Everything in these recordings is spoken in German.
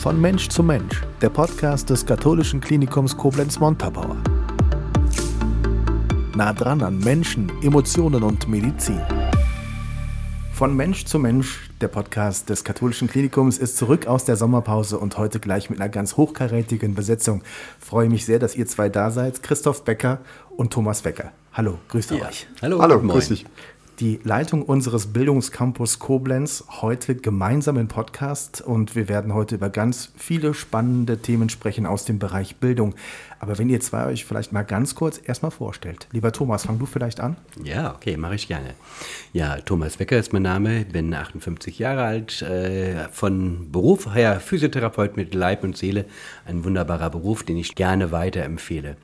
Von Mensch zu Mensch, der Podcast des katholischen Klinikums Koblenz-Montabaur. Nah dran an Menschen, Emotionen und Medizin. Von Mensch zu Mensch, der Podcast des katholischen Klinikums, ist zurück aus der Sommerpause und heute gleich mit einer ganz hochkarätigen Besetzung. Freue mich sehr, dass ihr zwei da seid, Christoph Becker und Thomas Wecker. Hallo, grüßt ja. euch. Hallo, Hallo grüß dich die Leitung unseres Bildungscampus Koblenz heute gemeinsam im Podcast und wir werden heute über ganz viele spannende Themen sprechen aus dem Bereich Bildung. Aber wenn ihr zwei euch vielleicht mal ganz kurz erstmal vorstellt. Lieber Thomas, fang du vielleicht an? Ja, okay, mache ich gerne. Ja, Thomas Wecker ist mein Name, bin 58 Jahre alt, äh, von Beruf her Physiotherapeut mit Leib und Seele, ein wunderbarer Beruf, den ich gerne weiterempfehle.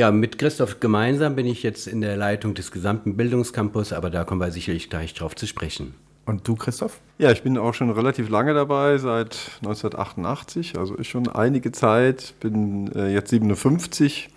Ja, mit Christoph gemeinsam bin ich jetzt in der Leitung des gesamten Bildungscampus, aber da kommen wir sicherlich gleich drauf zu sprechen. Und du, Christoph? Ja, ich bin auch schon relativ lange dabei, seit 1988, also ist schon einige Zeit, bin äh, jetzt 57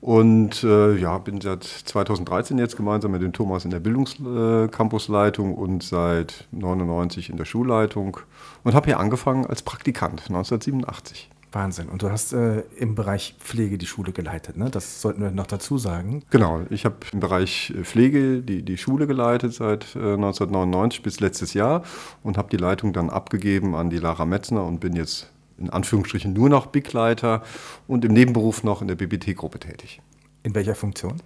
und äh, ja, bin seit 2013 jetzt gemeinsam mit dem Thomas in der Bildungscampusleitung äh, und seit 99 in der Schulleitung und habe hier angefangen als Praktikant 1987. Wahnsinn. Und du hast äh, im Bereich Pflege die Schule geleitet, ne? Das sollten wir noch dazu sagen. Genau, ich habe im Bereich äh, Pflege die, die Schule geleitet seit äh, 1999 bis letztes Jahr und habe die Leitung dann abgegeben an die Lara Metzner und bin jetzt in Anführungsstrichen nur noch Big-Leiter und im Nebenberuf noch in der BBT-Gruppe tätig. In welcher Funktion? Ähm,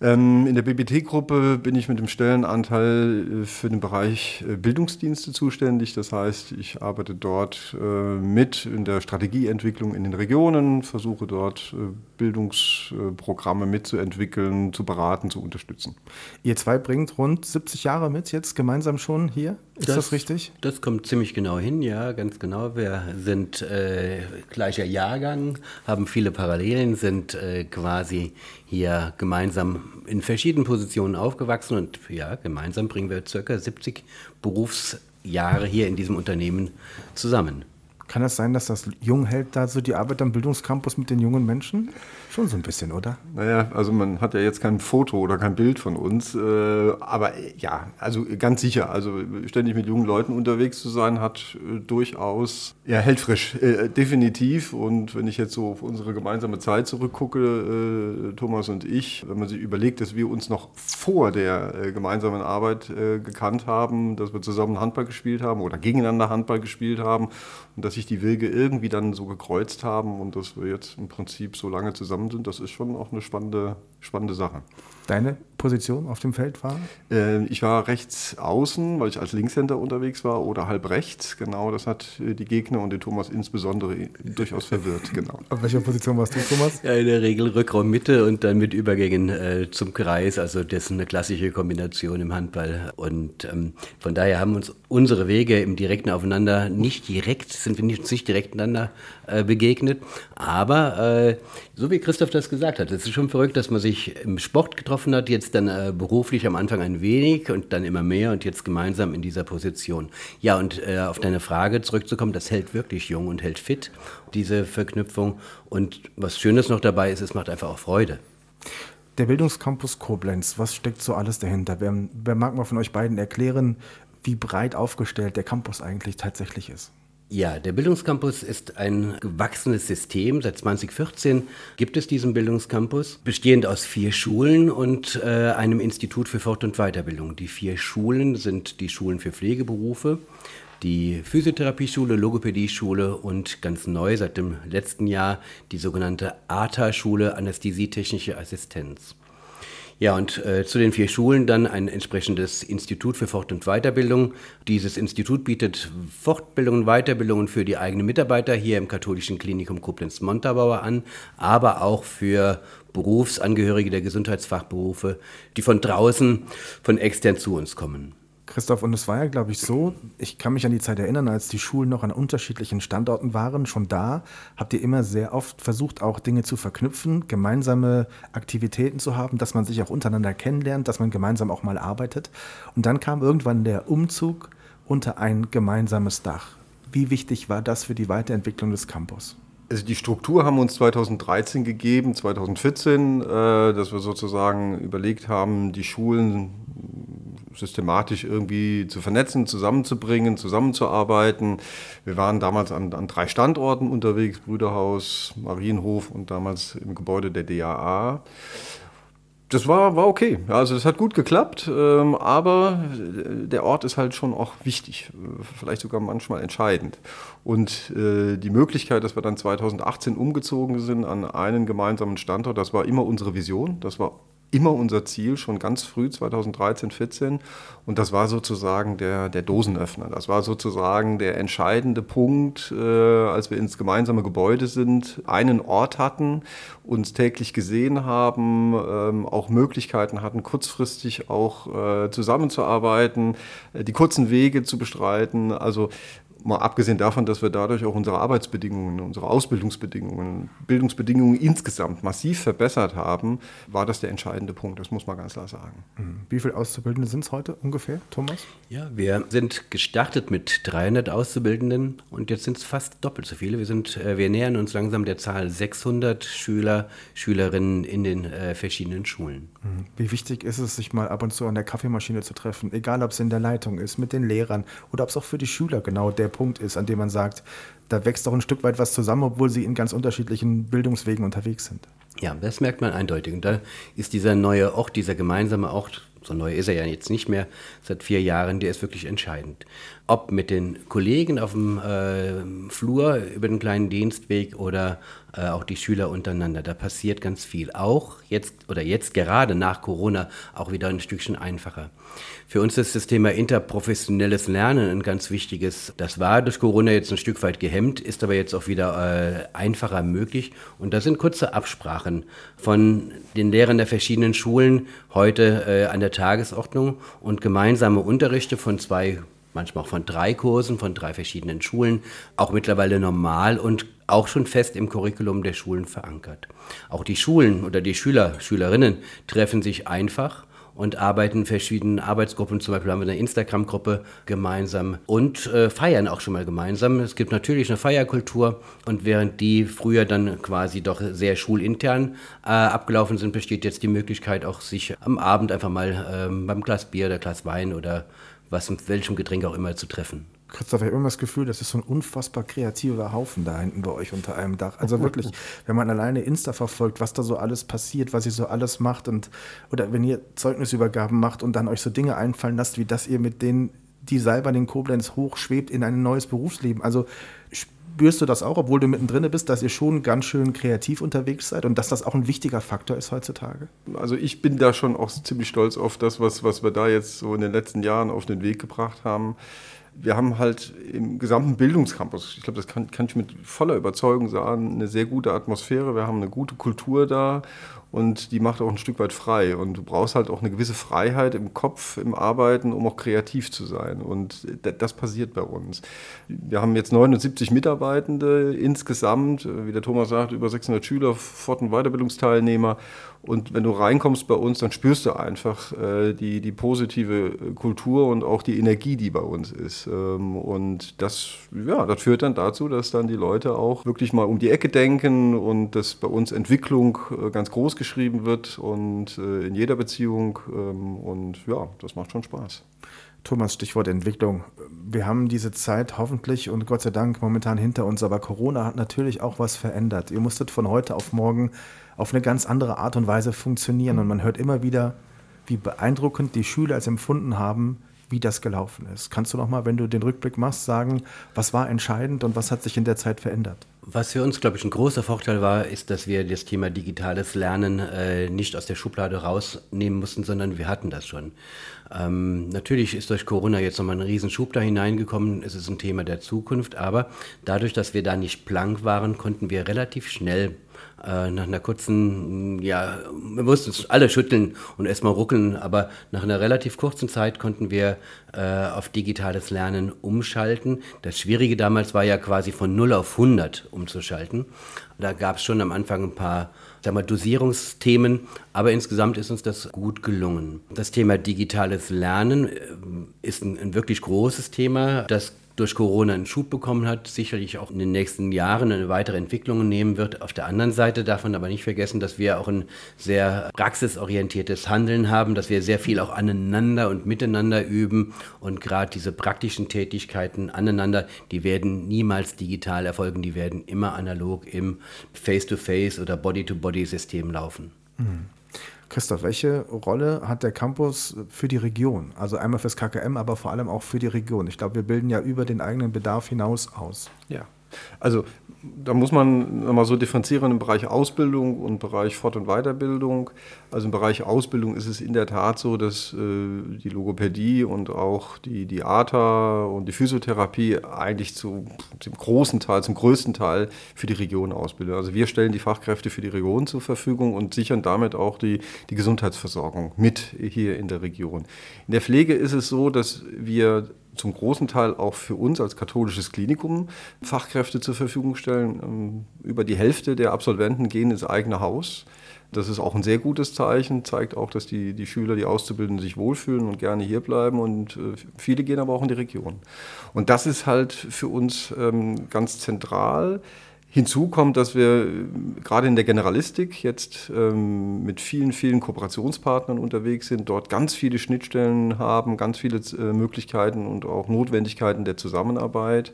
in der BBT-Gruppe bin ich mit dem Stellenanteil äh, für den Bereich äh, Bildungsdienste zuständig. Das heißt, ich arbeite dort äh, mit in der Strategieentwicklung in den Regionen, versuche dort Bildungsprogramme mitzuentwickeln, zu beraten, zu unterstützen. Ihr zwei bringt rund 70 Jahre mit, jetzt gemeinsam schon hier. Ist das, das richtig? Das kommt ziemlich genau hin, ja, ganz genau. Wir sind äh, gleicher Jahrgang, haben viele Parallelen, sind äh, quasi hier gemeinsam in verschiedenen Positionen aufgewachsen und ja, gemeinsam bringen wir circa 70 Berufsjahre hier in diesem Unternehmen zusammen. Kann das sein, dass das jung hält, da so die Arbeit am Bildungscampus mit den jungen Menschen? Schon so ein bisschen, oder? Naja, also man hat ja jetzt kein Foto oder kein Bild von uns, äh, aber äh, ja, also ganz sicher, also ständig mit jungen Leuten unterwegs zu sein, hat äh, durchaus, ja, hält frisch, äh, definitiv. Und wenn ich jetzt so auf unsere gemeinsame Zeit zurückgucke, äh, Thomas und ich, wenn man sich überlegt, dass wir uns noch vor der äh, gemeinsamen Arbeit gekannt haben, dass wir zusammen Handball gespielt haben oder gegeneinander Handball gespielt haben und dass sich die Wege irgendwie dann so gekreuzt haben und dass wir jetzt im Prinzip so lange zusammen sind, das ist schon auch eine spannende, spannende Sache. Deine Position auf dem Feld war? Äh, ich war rechts außen, weil ich als Linkshänder unterwegs war, oder halb rechts. Genau, das hat äh, die Gegner und den Thomas insbesondere durchaus verwirrt. Genau. Auf welcher Position warst du, Thomas? Ja, in der Regel Rückraum Mitte und dann mit Übergängen äh, zum Kreis. Also das ist eine klassische Kombination im Handball. Und ähm, von daher haben uns unsere Wege im direkten Aufeinander nicht direkt, sind wir nicht, nicht direkt miteinander äh, begegnet. Aber äh, so wie Christoph das gesagt hat, es ist schon verrückt, dass man sich im Sport getroffen getroffen hat, jetzt dann äh, beruflich am Anfang ein wenig und dann immer mehr und jetzt gemeinsam in dieser Position. Ja, und äh, auf deine Frage zurückzukommen, das hält wirklich jung und hält fit, diese Verknüpfung. Und was Schönes noch dabei ist, es macht einfach auch Freude. Der Bildungscampus Koblenz, was steckt so alles dahinter? Wer, wer mag mal von euch beiden erklären, wie breit aufgestellt der Campus eigentlich tatsächlich ist? Ja, der Bildungscampus ist ein gewachsenes System. Seit 2014 gibt es diesen Bildungscampus, bestehend aus vier Schulen und äh, einem Institut für Fort- und Weiterbildung. Die vier Schulen sind die Schulen für Pflegeberufe, die Physiotherapieschule, Logopädieschule und ganz neu seit dem letzten Jahr die sogenannte ATA-Schule Anästhesietechnische Assistenz. Ja, und äh, zu den vier Schulen dann ein entsprechendes Institut für Fort- und Weiterbildung. Dieses Institut bietet Fortbildungen, Weiterbildungen für die eigenen Mitarbeiter hier im katholischen Klinikum Koblenz-Montabaur an, aber auch für Berufsangehörige der Gesundheitsfachberufe, die von draußen, von extern zu uns kommen. Christoph, und es war ja, glaube ich, so, ich kann mich an die Zeit erinnern, als die Schulen noch an unterschiedlichen Standorten waren. Schon da habt ihr immer sehr oft versucht, auch Dinge zu verknüpfen, gemeinsame Aktivitäten zu haben, dass man sich auch untereinander kennenlernt, dass man gemeinsam auch mal arbeitet. Und dann kam irgendwann der Umzug unter ein gemeinsames Dach. Wie wichtig war das für die Weiterentwicklung des Campus? Also die Struktur haben wir uns 2013 gegeben, 2014, äh, dass wir sozusagen überlegt haben, die Schulen systematisch irgendwie zu vernetzen, zusammenzubringen, zusammenzuarbeiten. Wir waren damals an, an drei Standorten unterwegs, Brüderhaus, Marienhof und damals im Gebäude der DAA das war, war okay. Also das hat gut geklappt, ähm, aber der Ort ist halt schon auch wichtig, vielleicht sogar manchmal entscheidend. Und äh, die Möglichkeit, dass wir dann 2018 umgezogen sind an einen gemeinsamen Standort, das war immer unsere Vision, das war immer unser Ziel, schon ganz früh, 2013, 14. Und das war sozusagen der, der Dosenöffner. Das war sozusagen der entscheidende Punkt, äh, als wir ins gemeinsame Gebäude sind, einen Ort hatten, uns täglich gesehen haben, ähm, auch Möglichkeiten hatten, kurzfristig auch äh, zusammenzuarbeiten, äh, die kurzen Wege zu bestreiten. Also mal abgesehen davon, dass wir dadurch auch unsere Arbeitsbedingungen, unsere Ausbildungsbedingungen, Bildungsbedingungen insgesamt massiv verbessert haben, war das der entscheidende Punkt. Das muss man ganz klar sagen. Mhm. Wie viele Auszubildende sind es heute ungefähr, Thomas? Ja, wir sind gestartet mit 300 Auszubildenden und jetzt sind es fast doppelt so viele. Wir, sind, äh, wir nähern uns langsam der Zahl 600 Schüler, Schülerinnen in den äh, verschiedenen Schulen. Mhm. Wie wichtig ist es, sich mal ab und zu an der Kaffeemaschine zu treffen, egal ob es in der Leitung ist, mit den Lehrern oder ob es auch für die Schüler genau der Punkt ist, an dem man sagt, da wächst doch ein Stück weit was zusammen, obwohl sie in ganz unterschiedlichen Bildungswegen unterwegs sind. Ja, das merkt man eindeutig. Und da ist dieser neue Ort, dieser gemeinsame Ort, so neu ist er ja jetzt nicht mehr, seit vier Jahren, der ist wirklich entscheidend. Ob mit den Kollegen auf dem äh, Flur über den kleinen Dienstweg oder äh, auch die Schüler untereinander, da passiert ganz viel. Auch jetzt oder jetzt gerade nach Corona auch wieder ein Stückchen einfacher. Für uns ist das Thema interprofessionelles Lernen ein ganz wichtiges. Das war durch Corona jetzt ein Stück weit gehemmt, ist aber jetzt auch wieder äh, einfacher möglich. Und da sind kurze Absprachen von den Lehrern der verschiedenen Schulen heute äh, an der Tagesordnung und gemeinsame Unterrichte von zwei manchmal auch von drei Kursen, von drei verschiedenen Schulen, auch mittlerweile normal und auch schon fest im Curriculum der Schulen verankert. Auch die Schulen oder die Schüler, Schülerinnen treffen sich einfach und arbeiten in verschiedenen Arbeitsgruppen. Zum Beispiel haben wir eine Instagram-Gruppe gemeinsam und äh, feiern auch schon mal gemeinsam. Es gibt natürlich eine Feierkultur und während die früher dann quasi doch sehr schulintern äh, abgelaufen sind, besteht jetzt die Möglichkeit auch sich am Abend einfach mal äh, beim Glas Bier oder Glas Wein oder was mit welchem Getränk auch immer zu treffen. Christoph, ich habe immer das Gefühl, das ist so ein unfassbar kreativer Haufen da hinten bei euch unter einem Dach. Also wirklich, wenn man alleine Insta verfolgt, was da so alles passiert, was ihr so alles macht und oder wenn ihr Zeugnisübergaben macht und dann euch so Dinge einfallen lasst, wie dass ihr mit denen, die Seilbahn in Koblenz hochschwebt in ein neues Berufsleben. Also spürst du das auch, obwohl du mittendrin bist, dass ihr schon ganz schön kreativ unterwegs seid und dass das auch ein wichtiger Faktor ist heutzutage? Also ich bin da schon auch ziemlich stolz auf das, was, was wir da jetzt so in den letzten Jahren auf den Weg gebracht haben wir haben halt im gesamten Bildungscampus, ich glaube, das kann, kann ich mit voller Überzeugung sagen, eine sehr gute Atmosphäre. Wir haben eine gute Kultur da und die macht auch ein Stück weit frei. Und du brauchst halt auch eine gewisse Freiheit im Kopf, im Arbeiten, um auch kreativ zu sein. Und das passiert bei uns. Wir haben jetzt 79 Mitarbeitende insgesamt, wie der Thomas sagt, über 600 Schüler, Fort- und Weiterbildungsteilnehmer. Und wenn du reinkommst bei uns, dann spürst du einfach äh, die, die positive Kultur und auch die Energie, die bei uns ist. Ähm, und das, ja, das führt dann dazu, dass dann die Leute auch wirklich mal um die Ecke denken und dass bei uns Entwicklung äh, ganz groß geschrieben wird und äh, in jeder Beziehung. Ähm, und ja, das macht schon Spaß. Thomas, Stichwort Entwicklung. Wir haben diese Zeit hoffentlich und Gott sei Dank momentan hinter uns, aber Corona hat natürlich auch was verändert. Ihr musstet von heute auf morgen auf eine ganz andere Art und Weise funktionieren und man hört immer wieder, wie beeindruckend die Schüler es empfunden haben, wie das gelaufen ist. Kannst du noch mal, wenn du den Rückblick machst, sagen, was war entscheidend und was hat sich in der Zeit verändert? Was für uns, glaube ich, ein großer Vorteil war, ist, dass wir das Thema digitales Lernen äh, nicht aus der Schublade rausnehmen mussten, sondern wir hatten das schon. Ähm, natürlich ist durch Corona jetzt nochmal ein Riesenschub da hineingekommen. Es ist ein Thema der Zukunft, aber dadurch, dass wir da nicht blank waren, konnten wir relativ schnell äh, nach einer kurzen, ja, wir mussten uns alle schütteln und erstmal ruckeln, aber nach einer relativ kurzen Zeit konnten wir äh, auf digitales Lernen umschalten. Das Schwierige damals war ja quasi von 0 auf 100 umzuschalten. Da gab es schon am Anfang ein paar sag mal, Dosierungsthemen, aber insgesamt ist uns das gut gelungen. Das Thema digitales Lernen äh, ist ein, ein wirklich großes Thema. Das durch Corona einen Schub bekommen hat, sicherlich auch in den nächsten Jahren eine weitere Entwicklung nehmen wird. Auf der anderen Seite darf man aber nicht vergessen, dass wir auch ein sehr praxisorientiertes Handeln haben, dass wir sehr viel auch aneinander und miteinander üben und gerade diese praktischen Tätigkeiten aneinander, die werden niemals digital erfolgen, die werden immer analog im Face-to-Face- oder Body-to-Body-System laufen. Mhm. Christoph, welche Rolle hat der Campus für die Region? Also einmal fürs KKM, aber vor allem auch für die Region. Ich glaube, wir bilden ja über den eigenen Bedarf hinaus aus. Ja, also da muss man mal so differenzieren im Bereich Ausbildung und Bereich Fort- und Weiterbildung. Also im Bereich Ausbildung ist es in der Tat so, dass äh, die Logopädie und auch die, die ATA und die Physiotherapie eigentlich zu, zum großen Teil, zum größten Teil für die Region ausbilden. Also wir stellen die Fachkräfte für die Region zur Verfügung und sichern damit auch die, die Gesundheitsversorgung mit hier in der Region. In der Pflege ist es so, dass wir zum großen Teil auch für uns als katholisches Klinikum Fachkräfte zur Verfügung stellen. Ähm, über die Hälfte der Absolventen gehen ins eigene Haus. Das ist auch ein sehr gutes Zeichen, zeigt auch, dass die, die Schüler, die Auszubildenden sich wohlfühlen und gerne hier bleiben und äh, viele gehen aber auch in die Region. Und das ist halt für uns ähm, ganz zentral. Hinzu kommt, dass wir äh, gerade in der Generalistik jetzt ähm, mit vielen, vielen Kooperationspartnern unterwegs sind, dort ganz viele Schnittstellen haben, ganz viele äh, Möglichkeiten und auch Notwendigkeiten der Zusammenarbeit.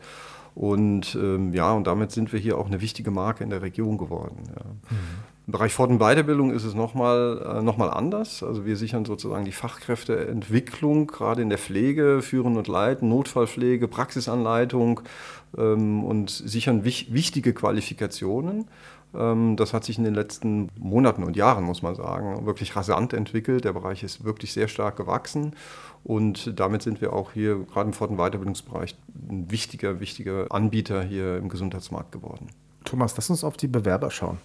Und ähm, ja, und damit sind wir hier auch eine wichtige Marke in der Region geworden. Ja. Mhm. Im Bereich Fort- und Weiterbildung ist es nochmal äh, noch mal anders. Also wir sichern sozusagen die Fachkräfteentwicklung, gerade in der Pflege, Führen und Leiten, Notfallpflege, Praxisanleitung ähm, und sichern wich wichtige Qualifikationen. Ähm, das hat sich in den letzten Monaten und Jahren, muss man sagen, wirklich rasant entwickelt. Der Bereich ist wirklich sehr stark gewachsen und damit sind wir auch hier gerade im Fort- und Weiterbildungsbereich ein wichtiger, wichtiger Anbieter hier im Gesundheitsmarkt geworden. Thomas, lass uns auf die Bewerber schauen.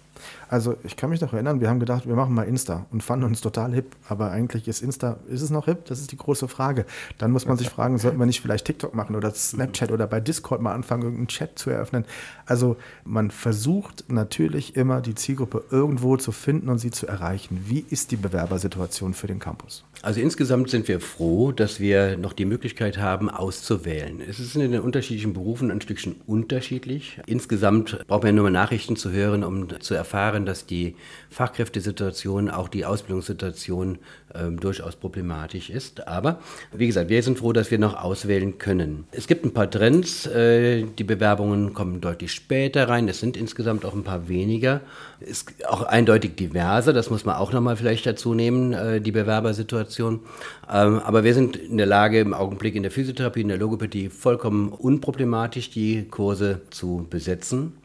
Also ich kann mich noch erinnern, wir haben gedacht, wir machen mal Insta und fanden uns total hip. Aber eigentlich ist Insta, ist es noch hip? Das ist die große Frage. Dann muss man sich fragen, sollten wir nicht vielleicht TikTok machen oder Snapchat oder bei Discord mal anfangen, irgendeinen Chat zu eröffnen? Also man versucht natürlich immer die Zielgruppe irgendwo zu finden und sie zu erreichen. Wie ist die Bewerbersituation für den Campus? Also insgesamt sind wir froh, dass wir noch die Möglichkeit haben, auszuwählen. Es ist in den unterschiedlichen Berufen ein Stückchen unterschiedlich. Insgesamt braucht man nur Nachrichten zu hören, um zu erfahren, dass die Fachkräftesituation, auch die Ausbildungssituation äh, durchaus problematisch ist. Aber wie gesagt, wir sind froh, dass wir noch auswählen können. Es gibt ein paar Trends. Äh, die Bewerbungen kommen deutlich später rein. Es sind insgesamt auch ein paar weniger. Ist auch eindeutig diverser. Das muss man auch nochmal vielleicht dazu nehmen, äh, die Bewerbersituation. Ähm, aber wir sind in der Lage, im Augenblick in der Physiotherapie, in der Logopädie vollkommen unproblematisch die Kurse zu besetzen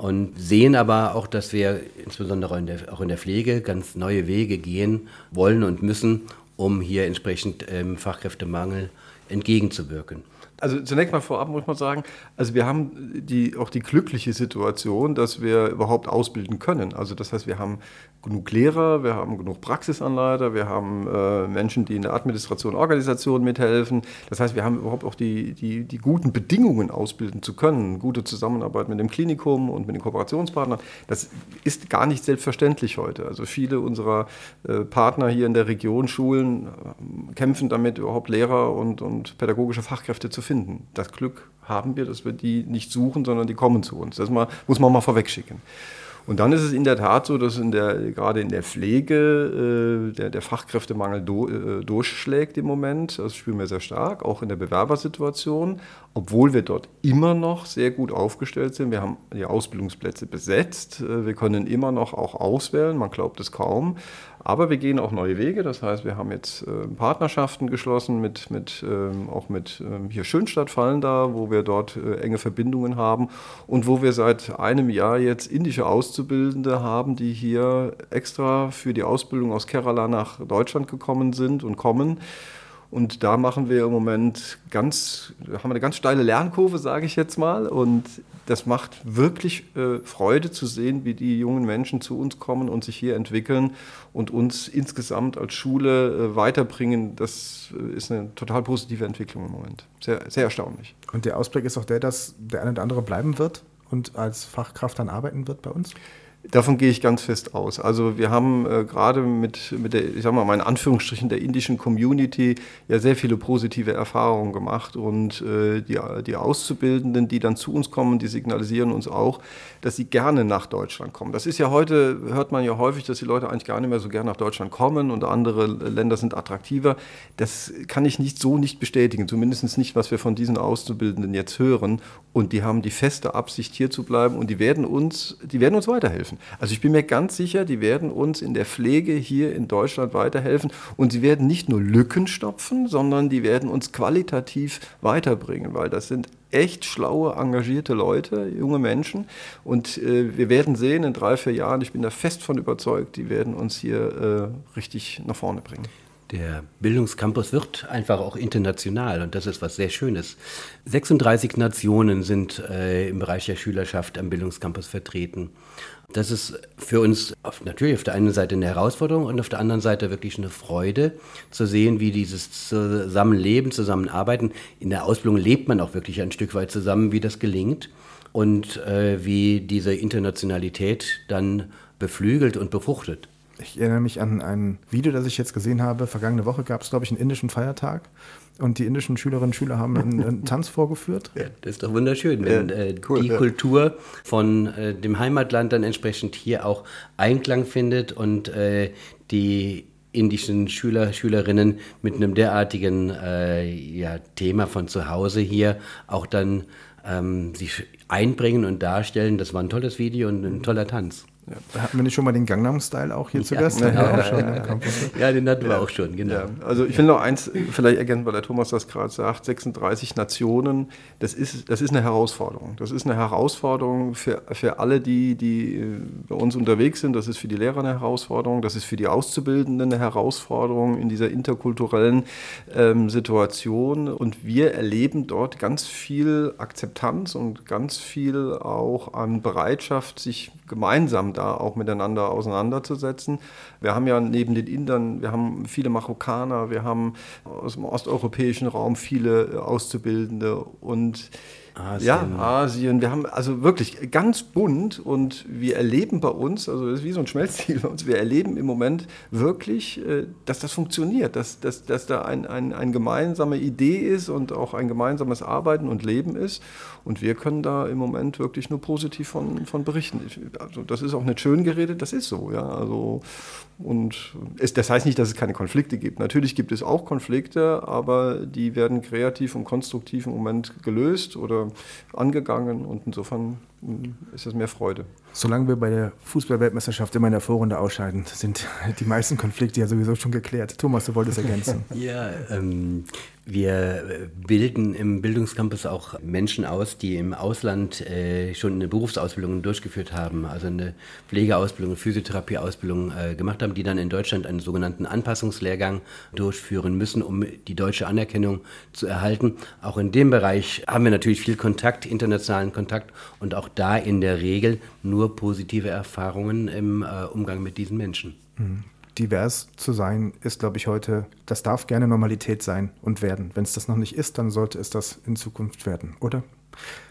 und sehen aber auch, dass wir insbesondere in der, auch in der Pflege ganz neue Wege gehen wollen und müssen, um hier entsprechend ähm, Fachkräftemangel entgegenzuwirken. Also zunächst mal vorab muss man sagen, also wir haben die, auch die glückliche Situation, dass wir überhaupt ausbilden können. Also das heißt, wir haben genug Lehrer, wir haben genug Praxisanleiter, wir haben äh, Menschen, die in der Administration, Organisation mithelfen. Das heißt, wir haben überhaupt auch die, die, die guten Bedingungen ausbilden zu können. Gute Zusammenarbeit mit dem Klinikum und mit den Kooperationspartnern. Das ist gar nicht selbstverständlich heute. Also viele unserer äh, Partner hier in der Region, Schulen, äh, kämpfen damit, überhaupt Lehrer und, und pädagogische Fachkräfte zu finden. Das Glück haben wir, dass wir die nicht suchen, sondern die kommen zu uns. Das muss man mal vorwegschicken. Und dann ist es in der Tat so, dass in der, gerade in der Pflege äh, der, der, Fachkräftemangel do, äh, durchschlägt im Moment. Das spüren wir sehr stark, auch in der Bewerbersituation, obwohl wir dort immer noch sehr gut aufgestellt sind. Wir haben die Ausbildungsplätze besetzt. Äh, wir können immer noch auch auswählen, man glaubt es kaum. Aber wir gehen auch neue Wege. Das heißt, wir haben jetzt äh, Partnerschaften geschlossen mit, mit ähm, auch mit ähm, hier Schönstadt fallen da, wo wir dort äh, enge Verbindungen haben und wo wir seit einem Jahr jetzt indische Auszubildende haben, die hier extra für die Ausbildung aus Kerala nach Deutschland gekommen sind und kommen und da machen wir im Moment ganz, haben wir eine ganz steile Lernkurve, sage ich jetzt mal. Und das macht wirklich äh, Freude zu sehen, wie die jungen Menschen zu uns kommen und sich hier entwickeln und uns insgesamt als Schule äh, weiterbringen. Das äh, ist eine total positive Entwicklung im Moment. Sehr, sehr erstaunlich. Und der Ausblick ist auch der, dass der eine oder andere bleiben wird und als Fachkraft dann arbeiten wird bei uns? Davon gehe ich ganz fest aus. Also wir haben äh, gerade mit, mit der, ich sag mal, in Anführungsstrichen der indischen Community ja sehr viele positive Erfahrungen gemacht und äh, die, die Auszubildenden, die dann zu uns kommen, die signalisieren uns auch, dass sie gerne nach Deutschland kommen. Das ist ja heute, hört man ja häufig, dass die Leute eigentlich gar nicht mehr so gerne nach Deutschland kommen und andere Länder sind attraktiver. Das kann ich nicht so nicht bestätigen, zumindest nicht, was wir von diesen Auszubildenden jetzt hören. Und die haben die feste Absicht, hier zu bleiben und die werden uns, die werden uns weiterhelfen. Also ich bin mir ganz sicher, die werden uns in der Pflege hier in Deutschland weiterhelfen und sie werden nicht nur Lücken stopfen, sondern die werden uns qualitativ weiterbringen, weil das sind echt schlaue, engagierte Leute, junge Menschen. Und äh, wir werden sehen in drei, vier Jahren, ich bin da fest von überzeugt, die werden uns hier äh, richtig nach vorne bringen. Der Bildungscampus wird einfach auch international und das ist was sehr Schönes. 36 Nationen sind äh, im Bereich der Schülerschaft am Bildungscampus vertreten. Das ist für uns auf, natürlich auf der einen Seite eine Herausforderung und auf der anderen Seite wirklich eine Freude zu sehen, wie dieses Zusammenleben, Zusammenarbeiten, in der Ausbildung lebt man auch wirklich ein Stück weit zusammen, wie das gelingt und äh, wie diese Internationalität dann beflügelt und befruchtet. Ich erinnere mich an ein Video, das ich jetzt gesehen habe. Vergangene Woche gab es, glaube ich, einen indischen Feiertag. Und die indischen Schülerinnen und Schüler haben einen, einen Tanz vorgeführt. Ja, das ist doch wunderschön, wenn ja, äh, cool, die ja. Kultur von äh, dem Heimatland dann entsprechend hier auch Einklang findet und äh, die indischen Schüler, Schülerinnen mit einem derartigen äh, ja, Thema von zu Hause hier auch dann ähm, sich einbringen und darstellen. Das war ein tolles Video und ein toller Tanz. Ja. Da hatten wir nicht schon mal den Gangnam-Style auch hier ja. zu Gast? Ja, ja, schon, ja, den hatten wir auch schon, genau. Also ich will noch eins vielleicht ergänzen, weil der Thomas das gerade sagt, 36 Nationen, das ist, das ist eine Herausforderung. Das ist eine Herausforderung für, für alle, die, die äh, bei uns unterwegs sind. Das ist für die Lehrer eine Herausforderung, das ist für die Auszubildenden eine Herausforderung in dieser interkulturellen ähm, Situation. Und wir erleben dort ganz viel Akzeptanz und ganz viel auch an Bereitschaft, sich gemeinsam da auch miteinander auseinanderzusetzen. Wir haben ja neben den Indern, wir haben viele Marokkaner, wir haben aus dem osteuropäischen Raum viele Auszubildende und Asien. Ja, Asien. Wir haben also wirklich ganz bunt und wir erleben bei uns, also das ist wie so ein Schmelztiegel bei uns, wir erleben im Moment wirklich, äh, dass das funktioniert, dass, dass, dass da eine ein, ein gemeinsame Idee ist und auch ein gemeinsames Arbeiten und Leben ist. Und wir können da im Moment wirklich nur positiv von, von berichten. Also das ist auch nicht schön geredet, das ist so. Ja. Also, und es, das heißt nicht, dass es keine Konflikte gibt. Natürlich gibt es auch Konflikte, aber die werden kreativ und konstruktiv im Moment gelöst oder angegangen und insofern ist es mehr Freude. Solange wir bei der Fußballweltmeisterschaft immer in der Vorrunde ausscheiden, sind die meisten Konflikte ja sowieso schon geklärt. Thomas, du wolltest ergänzen. ja, ähm, wir bilden im Bildungscampus auch Menschen aus, die im Ausland äh, schon eine Berufsausbildung durchgeführt haben, also eine Pflegeausbildung, Physiotherapieausbildung äh, gemacht haben, die dann in Deutschland einen sogenannten Anpassungslehrgang durchführen müssen, um die deutsche Anerkennung zu erhalten. Auch in dem Bereich haben wir natürlich viel Kontakt, internationalen Kontakt und auch da in der Regel nur positive Erfahrungen im äh, Umgang mit diesen Menschen. Mhm divers zu sein, ist, glaube ich, heute, das darf gerne Normalität sein und werden. Wenn es das noch nicht ist, dann sollte es das in Zukunft werden, oder?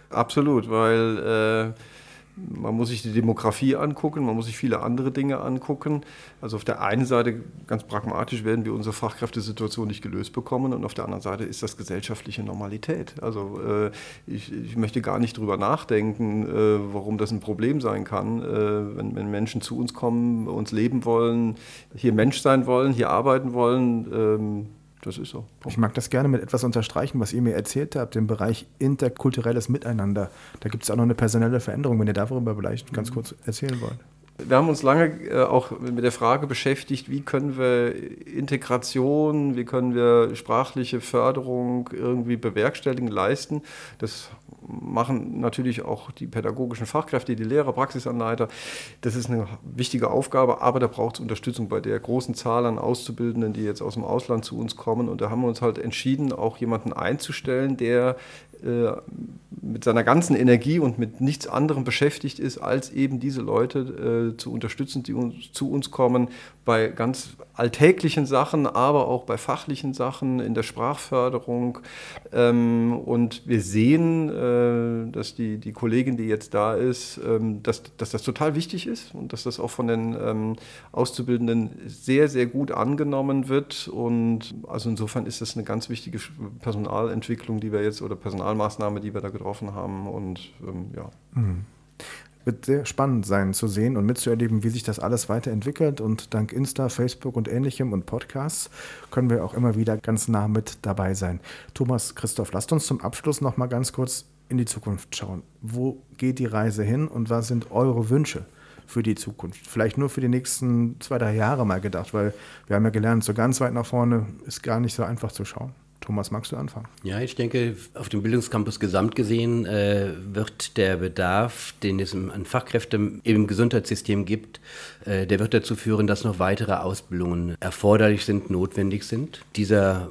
Absolut, weil äh man muss sich die Demografie angucken, man muss sich viele andere Dinge angucken. Also auf der einen Seite, ganz pragmatisch, werden wir unsere Fachkräftesituation nicht gelöst bekommen und auf der anderen Seite ist das gesellschaftliche Normalität. Also äh, ich, ich, möchte gar nicht drüber nachdenken, äh, warum das ein Problem sein kann, äh, wenn, wenn, Menschen zu uns kommen, uns leben wollen, hier Mensch sein wollen, hier arbeiten wollen. Ähm, das ist so. Ich mag das gerne mit etwas unterstreichen, was ihr mir erzählt habt, im Bereich interkulturelles Miteinander. Da gibt es auch noch eine personelle Veränderung, wenn ihr darüber vielleicht ganz kurz erzählen wollt. Wir haben uns lange äh, auch mit der Frage beschäftigt, wie können wir Integration, wie können wir sprachliche Förderung irgendwie bewerkstelligen, leisten. Das machen natürlich auch die pädagogischen Fachkräfte, die Lehrer, Praxisanleiter. Das ist eine wichtige Aufgabe, aber da braucht es Unterstützung bei der großen Zahl an Auszubildenden, die jetzt aus dem Ausland zu uns kommen. Und da haben wir uns halt entschieden, auch jemanden einzustellen, der äh, mit seiner ganzen Energie und mit nichts anderem beschäftigt ist, als eben diese Leute äh, zu unterstützen, die uns, zu uns kommen, bei ganz alltäglichen Sachen, aber auch bei fachlichen Sachen, in der Sprachförderung. Ähm, und wir sehen, äh, dass die, die Kollegin, die jetzt da ist, ähm, dass, dass das total wichtig ist und dass das auch von den ähm, Auszubildenden sehr, sehr gut angenommen wird. Und also insofern ist das eine ganz wichtige Personalentwicklung, die wir jetzt oder Personalmaßnahme, die wir da getroffen haben. Und ähm, ja. Mhm wird sehr spannend sein zu sehen und mitzuerleben, wie sich das alles weiterentwickelt. Und dank Insta, Facebook und ähnlichem und Podcasts können wir auch immer wieder ganz nah mit dabei sein. Thomas, Christoph, lasst uns zum Abschluss noch mal ganz kurz in die Zukunft schauen. Wo geht die Reise hin und was sind eure Wünsche? für die Zukunft. Vielleicht nur für die nächsten zwei, drei Jahre mal gedacht, weil wir haben ja gelernt, so ganz weit nach vorne ist gar nicht so einfach zu schauen. Thomas, magst du anfangen? Ja, ich denke, auf dem Bildungscampus gesamt gesehen äh, wird der Bedarf, den es an Fachkräften im Gesundheitssystem gibt, äh, der wird dazu führen, dass noch weitere Ausbildungen erforderlich sind, notwendig sind. Dieser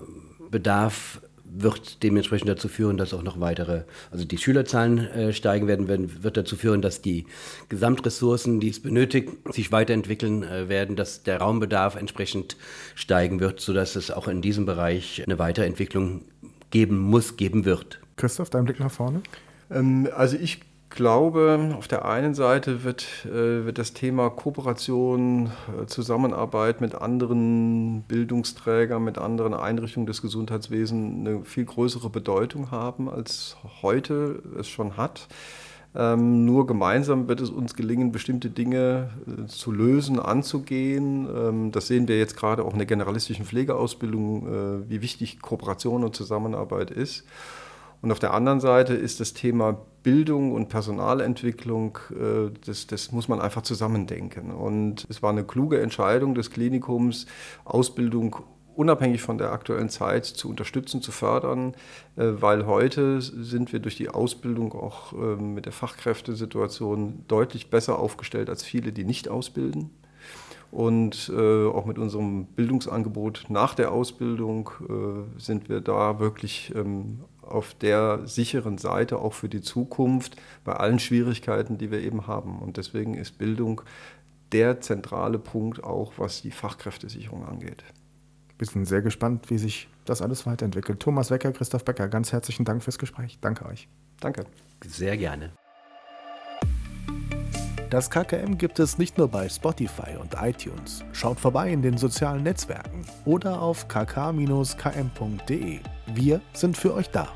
Bedarf wird dementsprechend dazu führen, dass auch noch weitere, also die Schülerzahlen äh, steigen werden, werden, wird dazu führen, dass die Gesamtressourcen, die es benötigt, sich weiterentwickeln äh, werden, dass der Raumbedarf entsprechend steigen wird, sodass es auch in diesem Bereich eine Weiterentwicklung geben muss, geben wird. Christoph, dein Blick nach vorne? Ähm, also ich glaube, auf der einen Seite wird, äh, wird das Thema Kooperation, äh, Zusammenarbeit mit anderen Bildungsträgern, mit anderen Einrichtungen des Gesundheitswesens eine viel größere Bedeutung haben, als heute es schon hat. Ähm, nur gemeinsam wird es uns gelingen, bestimmte Dinge äh, zu lösen, anzugehen. Ähm, das sehen wir jetzt gerade auch in der generalistischen Pflegeausbildung, äh, wie wichtig Kooperation und Zusammenarbeit ist. Und auf der anderen Seite ist das Thema Bildung und Personalentwicklung, äh, das, das muss man einfach zusammendenken. Und es war eine kluge Entscheidung des Klinikums, Ausbildung unabhängig von der aktuellen Zeit zu unterstützen, zu fördern, äh, weil heute sind wir durch die Ausbildung auch ähm, mit der Fachkräftesituation deutlich besser aufgestellt als viele, die nicht ausbilden. Und äh, auch mit unserem Bildungsangebot nach der Ausbildung sind wir da wirklich ähm, auf der sicheren Seite auch für die Zukunft bei allen Schwierigkeiten, die wir eben haben. Und deswegen ist Bildung der zentrale Punkt auch, was die Fachkräftesicherung angeht. Wir sind sehr gespannt, wie sich das alles weiterentwickelt. Thomas Wecker, Christoph Becker, ganz herzlichen Dank fürs Gespräch. Danke euch. Danke. Sehr gerne. Das KKM gibt es nicht nur bei Spotify und iTunes. Schaut vorbei in den sozialen Netzwerken oder auf kk-km.de. Wir sind für euch da.